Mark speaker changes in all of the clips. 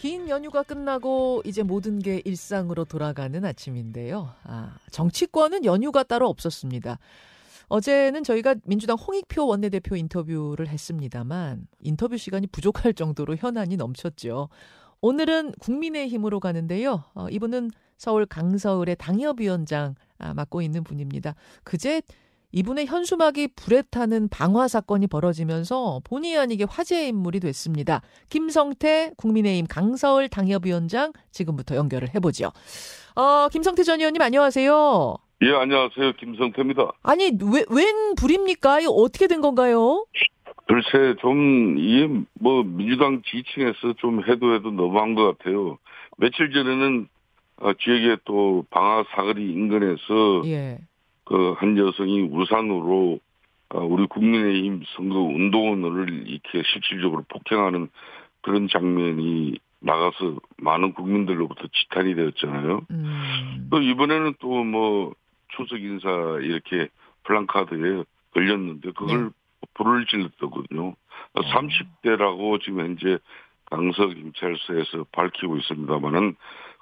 Speaker 1: 긴 연휴가 끝나고 이제 모든 게 일상으로 돌아가는 아침인데요. 아, 정치권은 연휴가 따로 없었습니다. 어제는 저희가 민주당 홍익표 원내대표 인터뷰를 했습니다만 인터뷰 시간이 부족할 정도로 현안이 넘쳤죠. 오늘은 국민의힘으로 가는데요. 어, 이분은 서울 강서을의 당협위원장 아, 맡고 있는 분입니다. 그제 이분의 현수막이 불에 타는 방화 사건이 벌어지면서 본의 아니게 화제의 인물이 됐습니다. 김성태 국민의힘 강서울 당협위원장 지금부터 연결을 해보죠. 어, 김성태 전 의원님 안녕하세요.
Speaker 2: 예, 안녕하세요. 김성태입니다.
Speaker 1: 아니, 왜, 웬 불입니까? 이거 어떻게 된 건가요?
Speaker 2: 글쎄, 좀, 이, 뭐, 민주당 지층에서 좀 해도 해도 너무한 것 같아요. 며칠 전에는, 어, 지역에 또 방화 사거리 인근에서,
Speaker 1: 예.
Speaker 2: 그, 한 여성이 우산으로, 어, 우리 국민의힘 선거 운동원을 이렇게 실질적으로 폭행하는 그런 장면이 나가서 많은 국민들로부터 지탄이 되었잖아요.
Speaker 1: 음.
Speaker 2: 또 이번에는 또뭐 추석 인사 이렇게 플랜카드에 걸렸는데 그걸
Speaker 1: 네.
Speaker 2: 불을 질렀더군요.
Speaker 1: 어.
Speaker 2: 30대라고 지금 현재 강서 경찰서에서 밝히고 있습니다만은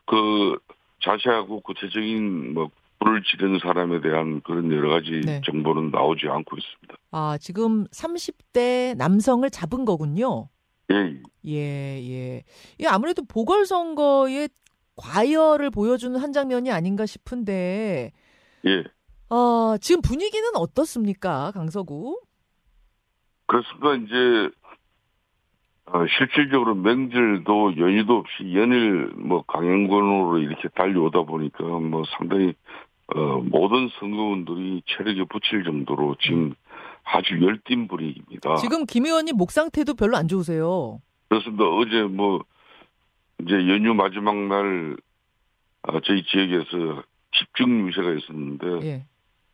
Speaker 2: 그 자세하고 구체적인 뭐 불을 지른 사람에 대한 그런 여러 가지
Speaker 1: 네.
Speaker 2: 정보는 나오지 않고 있습니다.
Speaker 1: 아, 지금 30대 남성을 잡은 거군요.
Speaker 2: 예,
Speaker 1: 예, 예. 이 아무래도 보궐선거의 과열을 보여주는 한 장면이 아닌가 싶은데,
Speaker 2: 예.
Speaker 1: 어, 지금 분위기는 어떻습니까, 강서구?
Speaker 2: 그렇습니다. 이제 어, 실질적으로 명절도 연휴도 없이 연일 뭐 강행군으로 이렇게 달려오다 보니까 뭐 상당히 어, 모든 선거원들이 체력에 붙일 정도로 지금 아주 열띤 분위기입니다.
Speaker 1: 지금 김 의원님 목 상태도 별로 안 좋으세요.
Speaker 2: 그렇습니다. 어제 뭐 이제 연휴 마지막 날 아, 저희 지역에서 집중 유세가 있었는데
Speaker 1: 예.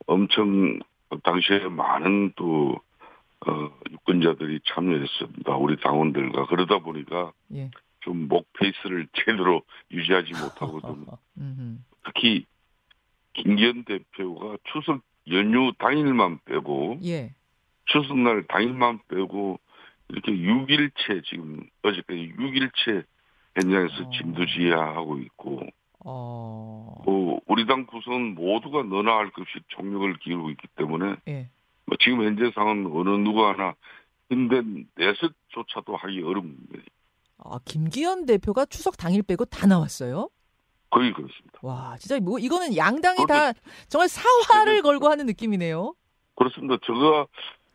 Speaker 2: 엄청 당시에 많은 또 어, 유권자들이 참여했습니다. 우리 당원들과 그러다 보니까
Speaker 1: 예.
Speaker 2: 좀목 페이스를 제대로 유지하지 못하고 좀. 특히 김기현 대표가 추석 연휴 당일만 빼고
Speaker 1: 예.
Speaker 2: 추석날 당일만 빼고 이렇게 6일째 지금 어저까지 6일째 현장에서
Speaker 1: 어.
Speaker 2: 진두지휘하고 있고
Speaker 1: 어.
Speaker 2: 뭐 우리 당 구성은 모두가 너나 할것 없이 총력을 기울이고 있기 때문에
Speaker 1: 예.
Speaker 2: 뭐 지금 현재 상은 어느 누구 하나 힘든 내색조차도 하기 어려운 겁니다.
Speaker 1: 아, 김기현 대표가 추석 당일 빼고 다 나왔어요?
Speaker 2: 거의 그렇습니다.
Speaker 1: 와, 진짜 뭐 이거는 양당이 다 정말 사활을 걸고 하는 느낌이네요.
Speaker 2: 그렇습니다. 제가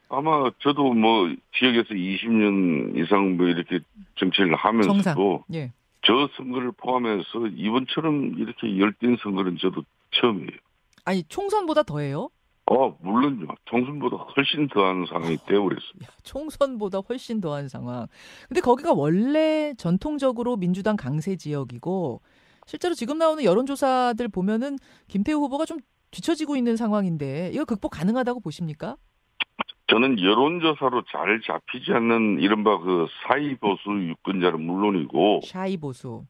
Speaker 2: 아마 저도 뭐 지역에서 20년 이상 뭐 이렇게 정치를 하면서도.
Speaker 1: 예.
Speaker 2: 저 선거를 포함해서 이번처럼 이렇게 열띤 선거는 저도 처음이에요.
Speaker 1: 아니, 총선보다 더해요?
Speaker 2: 어, 물론요. 총선보다 훨씬 더한 상황이 되어버렸습니다.
Speaker 1: 야, 총선보다 훨씬 더한 상황. 근데 거기가 원래 전통적으로 민주당 강세 지역이고 실제로 지금 나오는 여론조사들 보면은 김태우 후보가 좀 뒤처지고 있는 상황인데 이거 극복 가능하다고 보십니까?
Speaker 2: 저는 여론조사로 잘 잡히지 않는 이른바 그 사이 보수 유권자는 물론이고
Speaker 1: 샤이 보수.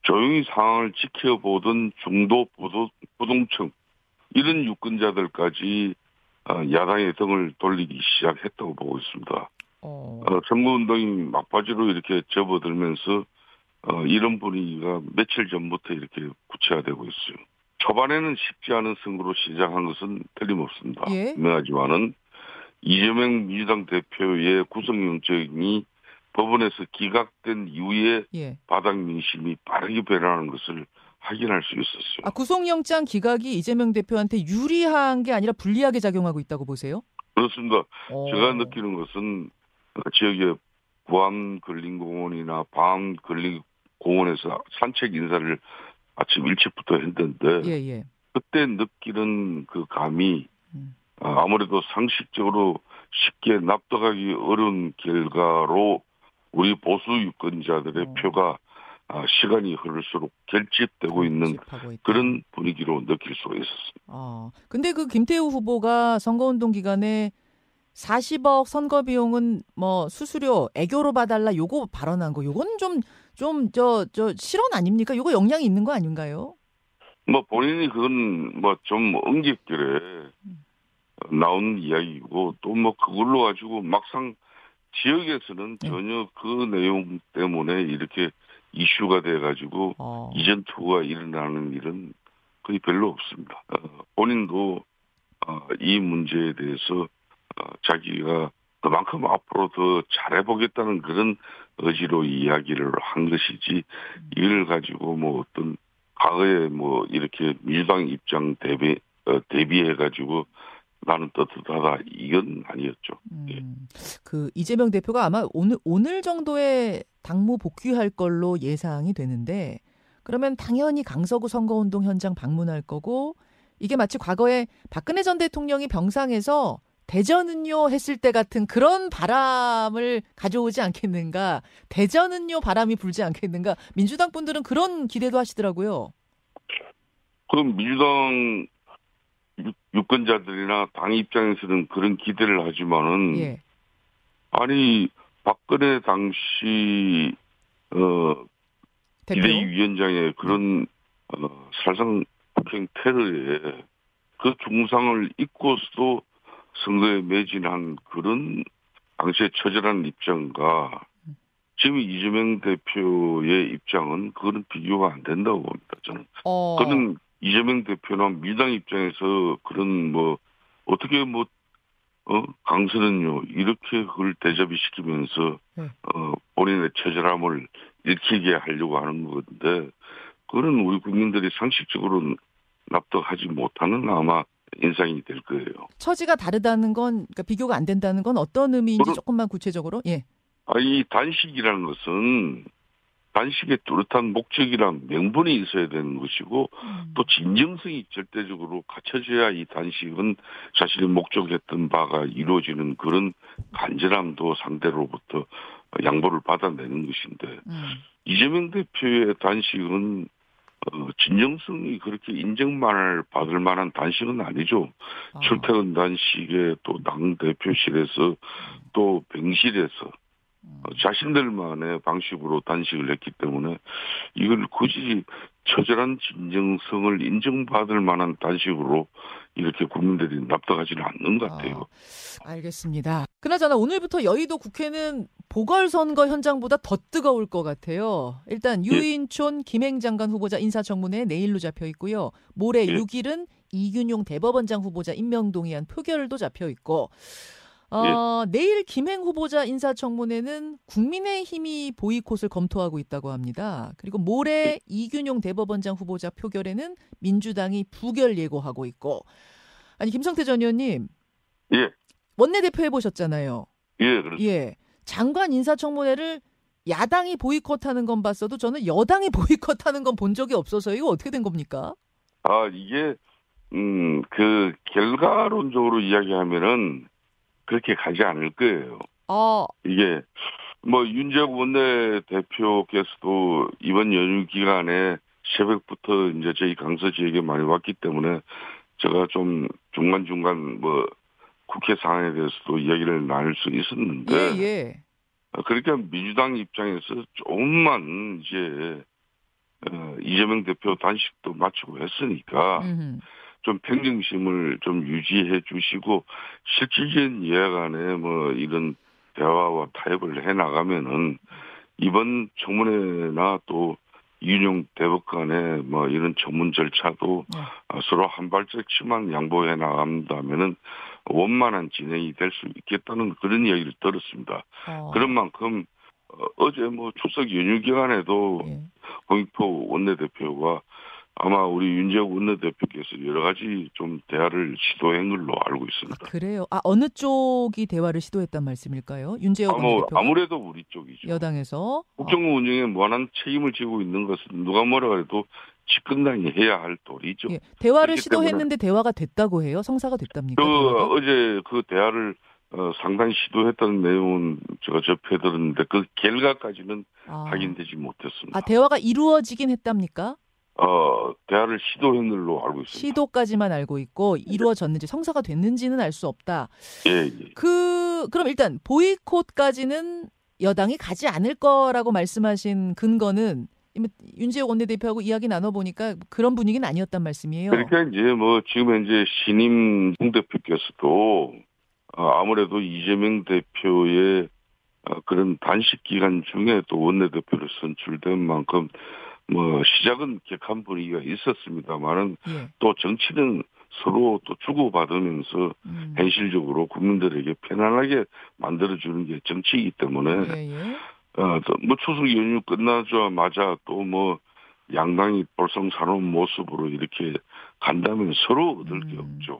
Speaker 2: 조용히 상황을 지켜보던 중도 부도, 부동층 이런 유권자들까지 어, 야당의 등을 돌리기 시작했다고 보고 있습니다.
Speaker 1: 어.
Speaker 2: 어, 선거운동이 막바지로 이렇게 접어들면서 어, 이런 분위기가 며칠 전부터 이렇게 구체화되고 있어요. 초반에는 쉽지 않은 선거로 시작한 것은 틀림없습니다.
Speaker 1: 예.
Speaker 2: 분명하지만은 이재명 민주당 대표의 구속영장이 법원에서 기각된 이후에
Speaker 1: 예.
Speaker 2: 바닥 민심이 빠르게 변하는 것을 확인할 수 있었어요.
Speaker 1: 아, 구속영장 기각이 이재명 대표한테 유리한 게 아니라 불리하게 작용하고 있다고 보세요?
Speaker 2: 그렇습니다.
Speaker 1: 어.
Speaker 2: 제가 느끼는 것은 어, 지역의 구암 근린공원이나 밤 근린 공원에서 산책 인사를 아침 일찍부터 했는데
Speaker 1: 예, 예.
Speaker 2: 그때 느끼는 그 감이
Speaker 1: 음.
Speaker 2: 어, 아무래도 상식적으로 쉽게 납득하기 어려운 결과로 우리 보수 유권자들의
Speaker 1: 어.
Speaker 2: 표가 아, 시간이 흐를수록 결집되고 있는
Speaker 1: 집하고 있다.
Speaker 2: 그런 분위기로 느낄 수가 있었습니다.
Speaker 1: 어. 근데 그 김태우 후보가 선거운동 기간에 40억 선거 비용은 뭐 수수료 애교로 봐달라 요거 발언한 거 요거는 좀 좀저저 실언 아닙니까? 요거 영향이 있는 거 아닌가요?
Speaker 2: 뭐 본인이 그건 뭐 좀 엉겹결에 나온 이야기고 또 뭐 그걸로 가지고 막상 지역에서는
Speaker 1: 네.
Speaker 2: 전혀 그 내용 때문에 이렇게 이슈가 돼가지고
Speaker 1: 어.
Speaker 2: 이전 투가 일어나는 일은 거의 별로 없습니다. 어, 본인도 어, 이 문제에 대해서 어, 자기가 그만큼 앞으로 더 잘해보겠다는 그런 의지로 이야기를 한 것이지 이걸 가지고 뭐 어떤 과거에 뭐 이렇게 민주당 입장 대비 어, 대비해 가지고 나는 떳떳하다 이건 아니었죠. 예.
Speaker 1: 음, 그 이재명 대표가 아마 오늘 오늘 정도에 당무 복귀할 걸로 예상이 되는데 그러면 당연히 강서구 선거운동 현장 방문할 거고 이게 마치 과거에 박근혜 전 대통령이 병상에서 대전은요 했을 때 같은 그런 바람을 가져오지 않겠는가 대전은요 바람이 불지 않겠는가 민주당 분들은 그런 기대도 하시더라고요.
Speaker 2: 그럼 민주당 유- 유권자들이나 당 입장에서는 그런 기대를 하지만은
Speaker 1: 예.
Speaker 2: 아니 박근혜 당시 어
Speaker 1: 대표.
Speaker 2: 비대위 위원장의 그런 어, 살상 폭행 테러에 그 중상을 잊고서도 선거에 매진한 그런 당시의 처절한 입장과 지금 이재명 대표의 입장은 그거는 비교가 안 된다고 봅니다. 저는
Speaker 1: 어.
Speaker 2: 그는 이재명 대표나 민주당 입장에서 그런 뭐 어떻게 뭐 어, 강서는요 이렇게 그걸 대접시키면서
Speaker 1: 네.
Speaker 2: 어, 본인의 처절함을 일으키게 하려고 하는 건데 그거는 우리 국민들이 상식적으로 납득하지 못하는 아마 인상이 될 거예요.
Speaker 1: 처지가 다르다는 건 그러니까 비교가 안 된다는 건 어떤 의미인지
Speaker 2: 그럼-
Speaker 1: 조금만 구체적으로 예.
Speaker 2: 아, 이 단식이라는 것은 단식의 뚜렷한 목적이란 명분이 있어야 되는 것이고 또 진정성이 절대적으로 갖춰져야 이 단식은 자신이 목적했던 바가 이루어지는 그런 간절함도 상대로부터 양보를 받아내는 것인데
Speaker 1: 음.
Speaker 2: 이재명 대표의 단식은 어, 진정성이 그렇게 인정만 받을 만한 단식은 아니죠.
Speaker 1: 아.
Speaker 2: 출퇴근 단식에 또 당 대표실에서 또 병실에서 어, 자신들만의 방식으로 단식을 했기 때문에 이걸 굳이 처절한 진정성을 인정받을 만한 단식으로 이렇게 국민들이 납득하지는 않는 것 같아요.
Speaker 1: 아, 알겠습니다. 그나저나 오늘부터 여의도 국회는 보궐선거 현장보다 더 뜨거울 것 같아요. 일단
Speaker 2: 예.
Speaker 1: 유인촌 김행 장관 후보자 인사청문회 내일로 잡혀 있고요. 모레
Speaker 2: 예.
Speaker 1: 6일은 이균용 대법원장 후보자 임명동의안 표결도 잡혀 있고
Speaker 2: 예.
Speaker 1: 어, 내일 김행 후보자 인사청문회는 국민의힘이 보이콧을 검토하고 있다고 합니다. 그리고
Speaker 2: 예.
Speaker 1: 모레 이균용 대법원장 후보자 표결에는 민주당이 부결 예고하고 있고 아니 김성태 전 의원님
Speaker 2: 예,
Speaker 1: 원내대표 해보셨잖아요.
Speaker 2: 예, 그렇습니다.
Speaker 1: 예. 장관 인사청문회를 야당이 보이콧하는 건 봤어도 저는 여당이 보이콧하는 건 본 적이 없어서 이거 어떻게 된 겁니까?
Speaker 2: 아, 이게, 음, 그, 결과론적으로 이야기하면은 그렇게 가지 않을 거예요.
Speaker 1: 아,
Speaker 2: 이게, 뭐, 윤재욱 원내대표께서도 이번 연휴 기간에 새벽부터 이제 저희 강서 지역에 많이 왔기 때문에 제가 좀 중간중간 뭐, 국회 상황에 대해서도 이야기를 나눌 수 있었는데.
Speaker 1: 예, 예.
Speaker 2: 어, 그러니까 민주당 입장에서 조금만 이제 어, 이재명 대표 단식도 마치고 했으니까
Speaker 1: 음흠.
Speaker 2: 좀 평정심을 좀 유지해 주시고 실질적인 이해 간에 뭐 이런 대화와 타협을 해 나가면은 이번 청문회나 또 이윤용 대법 간의 뭐 이런 전문 절차도
Speaker 1: 네.
Speaker 2: 어, 서로 한 발짝씩만 양보해 나간다면은 원만한 진행이 될 수 있겠다는 그런 이야기를 들었습니다.
Speaker 1: 어,
Speaker 2: 그런 만큼 어, 어제 뭐 추석 연휴 기간에도
Speaker 1: 예.
Speaker 2: 홍익표 원내대표가 아마 우리 윤재욱 원내대표께서 여러 가지 좀 대화를 시도한 걸로 알고 있습니다.
Speaker 1: 그래요. 아, 어느 쪽이 대화를 시도했단 말씀일까요? 윤재욱
Speaker 2: 아, 뭐
Speaker 1: 원내대표가
Speaker 2: 아무래도 우리 쪽이죠.
Speaker 1: 여당에서
Speaker 2: 국정부 운영에 무한한 책임을 지고 있는 것은 누가 뭐라 해도 집권당이 해야 할 도리죠.
Speaker 1: 예, 대화를 시도했는데 대화가 됐다고 해요. 성사가 됐답니까?
Speaker 2: 그
Speaker 1: 대화가?
Speaker 2: 어제 그 대화를 어, 상당히 시도했다는 내용은 제가 접해 들었는데 그 결과까지는
Speaker 1: 아,
Speaker 2: 확인되지 못했습니다.
Speaker 1: 아, 대화가 이루어지긴 했답니까?
Speaker 2: 어, 대화를 시도한 걸로 알고 있습니다.
Speaker 1: 시도까지만 알고 있고 이루어졌는지 성사가 됐는지는 알 수 없다.
Speaker 2: 예, 예.
Speaker 1: 그 그럼 일단 보이콧까지는 여당이 가지 않을 거라고 말씀하신 근거는 윤재욱 원내대표하고 이야기 나눠보니까 그런 분위기는 아니었단 말씀이에요.
Speaker 2: 그러니까 이제 뭐 지금 현재 신임 동 대표께서도 어, 아무래도 이재명 대표의 어, 그런 단식 기간 중에 또 원내대표로 선출된 만큼 뭐 시작은 격한 분위기가 있었습니다만은
Speaker 1: 예.
Speaker 2: 또 정치는 서로 또 주고받으면서
Speaker 1: 음.
Speaker 2: 현실적으로 국민들에게 편안하게 만들어주는 게 정치이기 때문에
Speaker 1: 예, 예.
Speaker 2: 어, 또뭐 추석 연휴 끝나자마자 또 뭐 양당이 볼썽사놓은 모습으로 이렇게 간다면 서로 얻을 게
Speaker 1: 음.
Speaker 2: 없죠.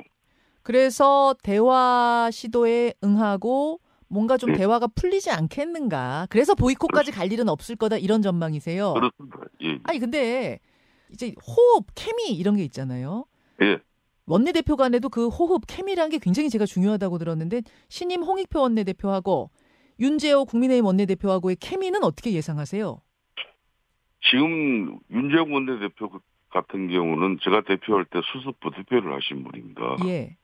Speaker 1: 그래서 대화 시도에 응하고 뭔가 좀
Speaker 2: 네.
Speaker 1: 대화가 풀리지 않겠는가. 그래서 보이콧까지 갈 일은 없을 거다 이런 전망이세요.
Speaker 2: 그렇습니다. 예.
Speaker 1: 아니 근데 이제 호흡, 케미 이런 게 있잖아요.
Speaker 2: 예.
Speaker 1: 원내대표 간에도 그 호흡, 케미라는 게 굉장히 제가 중요하다고 들었는데 신임 홍익표 원내대표하고 윤재호 국민의힘 원내대표하고의 케미는 어떻게 예상하세요?
Speaker 2: 지금 윤재욱 원내대표 같은 경우는 제가 대표할 때 수석 부대표를 하신 분입니다.
Speaker 1: 예.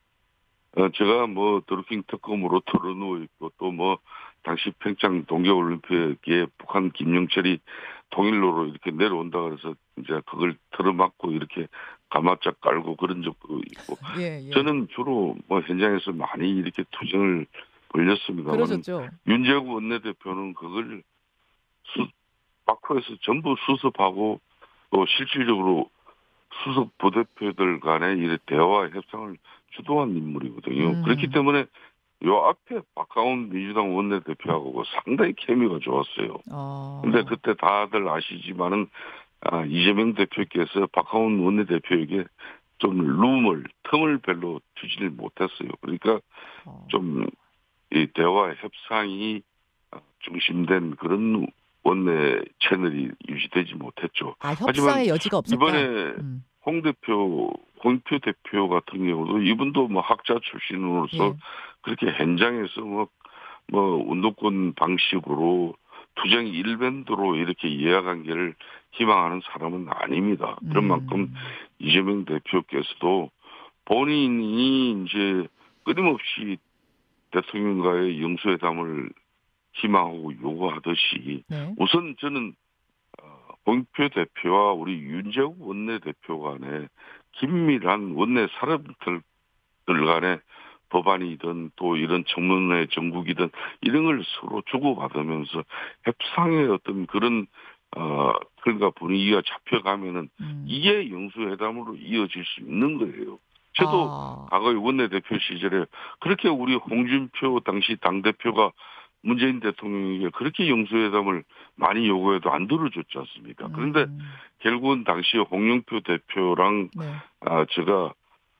Speaker 2: 어, 제가 뭐 드루킹 특검으로 털어누워 있고 또 뭐 당시 평창 동계올림픽에 북한 김영철이 통일로로 이렇게 내려온다 그래서 이제 그걸 틀어막고 이렇게 가마짝 깔고 그런 적도 있고
Speaker 1: 예, 예.
Speaker 2: 저는 주로 뭐 현장에서 많이 이렇게 투쟁을 벌였습니다만
Speaker 1: 그러셨죠.
Speaker 2: 윤재국 원내대표는 그걸 수, 바코에서 전부 수습하고 또 실질적으로 수석 부대표들 간의 이 대화 협상을 주도한 인물이거든요.
Speaker 1: 음.
Speaker 2: 그렇기 때문에 요 앞에 박가운 민주당 원내대표하고 상당히 케미가 좋았어요.
Speaker 1: 어.
Speaker 2: 근데 그때 다들 아시지만은 아, 이재명 대표께서 박하원 원내대표에게 좀 룸을 틈을 별로 주지를 못했어요. 그러니까
Speaker 1: 어.
Speaker 2: 좀이 대화 협상이 중심된 그런 원내 채널이 유지되지 못했죠.
Speaker 1: 아,
Speaker 2: 하지만
Speaker 1: 협상의 여지가 없었다.
Speaker 2: 이번에
Speaker 1: 음.
Speaker 2: 홍 대표, 홍표 대표 같은 경우도 이분도 뭐 학자 출신으로서
Speaker 1: 예.
Speaker 2: 그렇게 현장에서 뭐, 뭐, 운동권 방식으로 투쟁 일밴드로 이렇게 이해관계를 희망하는 사람은 아닙니다. 그런
Speaker 1: 음.
Speaker 2: 만큼 이재명 대표께서도 본인이 이제 끊임없이 대통령과의 영수회담을 희망하고 요구하듯이
Speaker 1: 네.
Speaker 2: 우선 저는 어, 홍표 대표와 우리 윤재욱 원내대표 간의 긴밀한 원내 사람들 간의 법안이든 또 이런 청문회 정국이든 이런 걸 서로 주고받으면서 협상의 어떤 그런 어 그러니까 분위기가 잡혀가면은
Speaker 1: 음.
Speaker 2: 이게 영수회담으로 이어질 수 있는 거예요. 저도
Speaker 1: 아,
Speaker 2: 과거에 원내대표 시절에 그렇게 우리 홍준표 당시 당대표가 문재인 대통령에게 그렇게 영수회담을 많이 요구해도 안 들어줬지 않습니까? 그런데
Speaker 1: 음.
Speaker 2: 결국은 당시 홍영표 대표랑
Speaker 1: 네.
Speaker 2: 아, 제가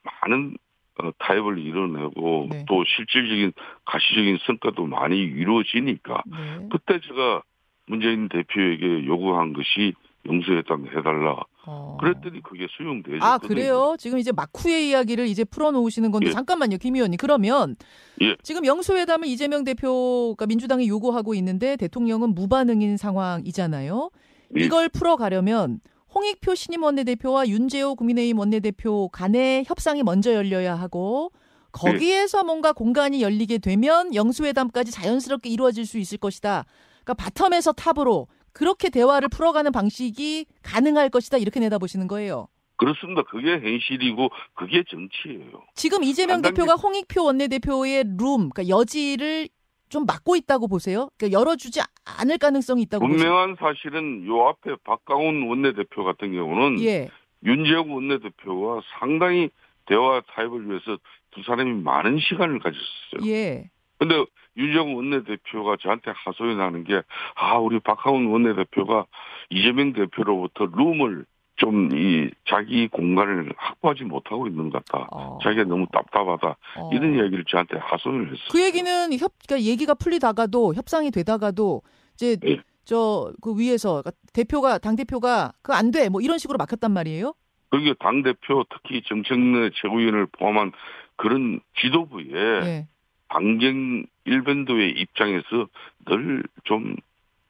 Speaker 2: 많은 어, 타협을 이뤄내고
Speaker 1: 네.
Speaker 2: 또 실질적인 가시적인 성과도 많이 이루어지니까
Speaker 1: 네.
Speaker 2: 그때 제가 문재인 대표에게 요구한 것이 영수회담 해달라.
Speaker 1: 어.
Speaker 2: 그랬더니 그게 수용되죠.
Speaker 1: 아 그래요? 지금 이제 막후의 이야기를 이제 풀어놓으시는 건데
Speaker 2: 예.
Speaker 1: 잠깐만요, 김 의원님. 그러면
Speaker 2: 예.
Speaker 1: 지금 영수회담을 이재명 대표가 민주당이 요구하고 있는데 대통령은 무반응인 상황이잖아요.
Speaker 2: 예.
Speaker 1: 이걸 풀어가려면 홍익표 신임 원내대표와 윤재호 국민의힘 원내대표 간의 협상이 먼저 열려야 하고 거기에서 뭔가 공간이 열리게 되면 영수회담까지 자연스럽게 이루어질 수 있을 것이다. 그러니까 바텀에서 탑으로 그렇게 대화를 풀어가는 방식이 가능할 것이다. 이렇게 내다보시는 거예요.
Speaker 2: 그렇습니다. 그게 현실이고 그게 정치예요.
Speaker 1: 지금 이재명 대표가 홍익표 원내대표의 룸, 그러니까 여지를 좀 막고 있다고 보세요? 그러니까 열어주지 않을 가능성이 있다고 보세요?
Speaker 2: 분명한 사실은 요 앞에 박강훈 원내대표 같은 경우는
Speaker 1: 예,
Speaker 2: 윤재욱 원내대표와 상당히 대화 타협을 위해서 두 사람이 많은 시간을 가졌어요.
Speaker 1: 예.
Speaker 2: 근데 윤재욱 원내대표가 저한테 하소연하는 게, 아, 우리 박하훈 원내대표가 이재명 대표로부터 룸을 좀 이 자기 공간을 확보하지 못하고 있는 것 같다.
Speaker 1: 어,
Speaker 2: 자기가 너무 답답하다.
Speaker 1: 어.
Speaker 2: 이런 이야기를 저한테 하소연을 했어요.
Speaker 1: 그 얘기는 협, 그러니까 얘기가 풀리다가도 협상이 되다가도 이제
Speaker 2: 예.
Speaker 1: 저그 위에서 그러니까 대표가 당 대표가 그 안 돼 뭐 이런 식으로 막혔단 말이에요?
Speaker 2: 그리고 당대표 특히 정책내 최고위원을 포함한 그런 지도부에
Speaker 1: 예.
Speaker 2: 강경 일변도의 입장에서 늘 좀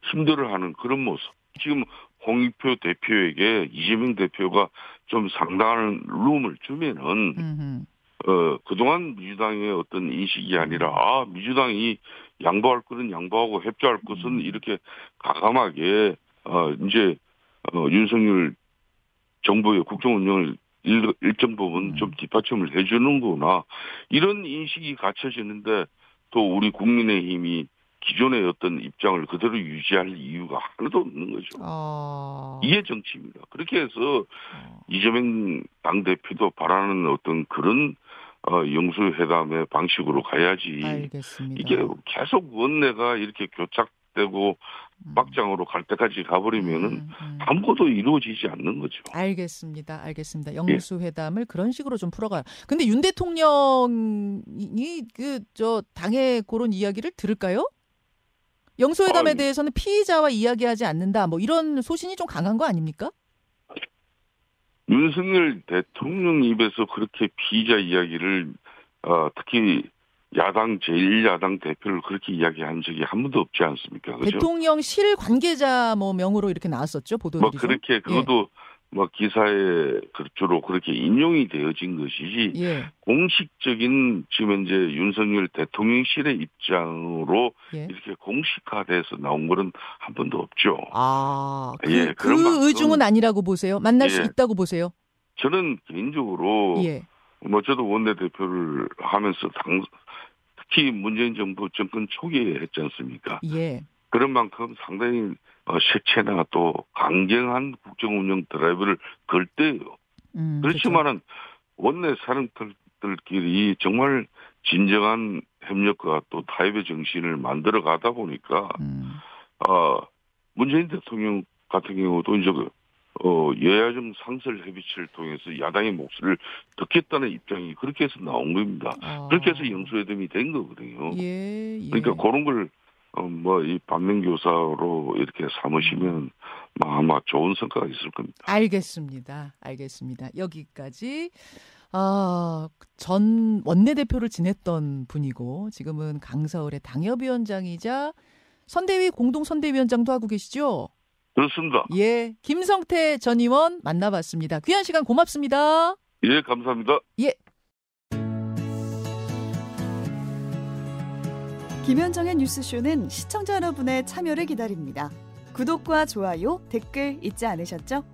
Speaker 2: 힘들어하는 그런 모습. 지금 홍익표 대표에게 이재명 대표가 좀 상당한 룸을 주면은
Speaker 1: 음흠.
Speaker 2: 어 그동안 민주당의 어떤 인식이 아니라 아 민주당이 양보할 것은 양보하고 협조할 것은 이렇게 가감하게 어 이제 어 윤석열 정부의 국정 운영을 일, 일정 부분 좀 뒷받침을 해주는구나 이런 인식이 갖춰지는데 또 우리 국민의힘이 기존의 어떤 입장을 그대로 유지할 이유가 하나도 없는 거죠.
Speaker 1: 어.
Speaker 2: 이게 정치입니다. 그렇게 해서
Speaker 1: 어.
Speaker 2: 이재명 당대표도 바라는 어떤 그런 어, 영수회담의 방식으로 가야지.
Speaker 1: 알겠습니다.
Speaker 2: 이게 계속 원내가 이렇게 교착 되고
Speaker 1: 음.
Speaker 2: 막장으로 갈 때까지 가버리면은
Speaker 1: 음, 음.
Speaker 2: 아무것도 이루어지지 않는 거죠.
Speaker 1: 알겠습니다. 알겠습니다.
Speaker 2: 예.
Speaker 1: 영수 회담을 그런 식으로 좀 풀어가요. 근데 윤 대통령이 그 저 당의 그런 이야기를 들을까요? 영수회담에
Speaker 2: 아니.
Speaker 1: 대해서는 피의자와 이야기하지 않는다. 뭐 이런 소신이 좀 강한 거 아닙니까?
Speaker 2: 윤석열 대통령 입에서 그렇게 피의자 이야기를 어, 특히 야당 제1야당 대표를 그렇게 이야기한 적이 한 번도 없지 않습니까? 그죠?
Speaker 1: 대통령실 관계자 뭐 명으로 이렇게 나왔었죠 보도들이.
Speaker 2: 뭐
Speaker 1: 좀.
Speaker 2: 그렇게 그것도 뭐 기사에 주로 그렇게 인용이 되어진 것이지
Speaker 1: 예.
Speaker 2: 공식적인 지금 현재 윤석열 대통령실의 입장으로
Speaker 1: 예.
Speaker 2: 이렇게 공식화돼서 나온 거는 한 번도 없죠.
Speaker 1: 아, 그,
Speaker 2: 예, 그런
Speaker 1: 그
Speaker 2: 만큼-
Speaker 1: 의중은 아니라고 보세요. 만날 수
Speaker 2: 예.
Speaker 1: 있다고 보세요.
Speaker 2: 저는 개인적으로
Speaker 1: 예.
Speaker 2: 뭐 저도 원내 대표를 하면서 당 특히 문재인 정부 정권 초기에 했지 않습니까?
Speaker 1: 예.
Speaker 2: 그런 만큼 상당히 어, 세체나 또 강경한 국정 운영 드라이브를 걸 때요.
Speaker 1: 음,
Speaker 2: 그렇지만은 원내 사령들끼리 정말 진정한 협력과 또 타협의 정신을 만들어 가다 보니까
Speaker 1: 그렇죠. 음.
Speaker 2: 어, 문재인 대통령 같은 경우도 이제 그, 어, 여야정 상설 협의체를 통해서 야당의 목소리를 듣겠다는 입장이 그렇게 해서 나온 겁니다.
Speaker 1: 아.
Speaker 2: 그렇게 해서 영수회담이 된 거거든요.
Speaker 1: 예, 예.
Speaker 2: 그러니까 그런 걸, 어, 뭐, 이 반면교사로 이렇게 삼으시면, 뭐 아마 좋은 성과가 있을 겁니다.
Speaker 1: 알겠습니다. 알겠습니다. 여기까지 아, 전 원내대표를 지냈던 분이고 지금은 강서울의 당협위원장이자 선대위 공동선대위원장도 하고 계시죠?
Speaker 2: 그렇습니다.
Speaker 1: 예, 김성태 전 의원 만나봤습니다. 귀한 시간 고맙습니다.
Speaker 2: 예, 감사합니다.
Speaker 3: 김현정의 뉴스쇼는 시청자 여러분의 참여를 기다립니다. 구독과 좋아요, 댓글 잊지 않으셨죠?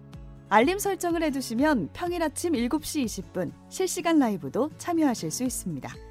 Speaker 3: 알림 설정을 해두시면 평일 아침 7시 20분 실시간 라이브도 참여하실 수 있습니다.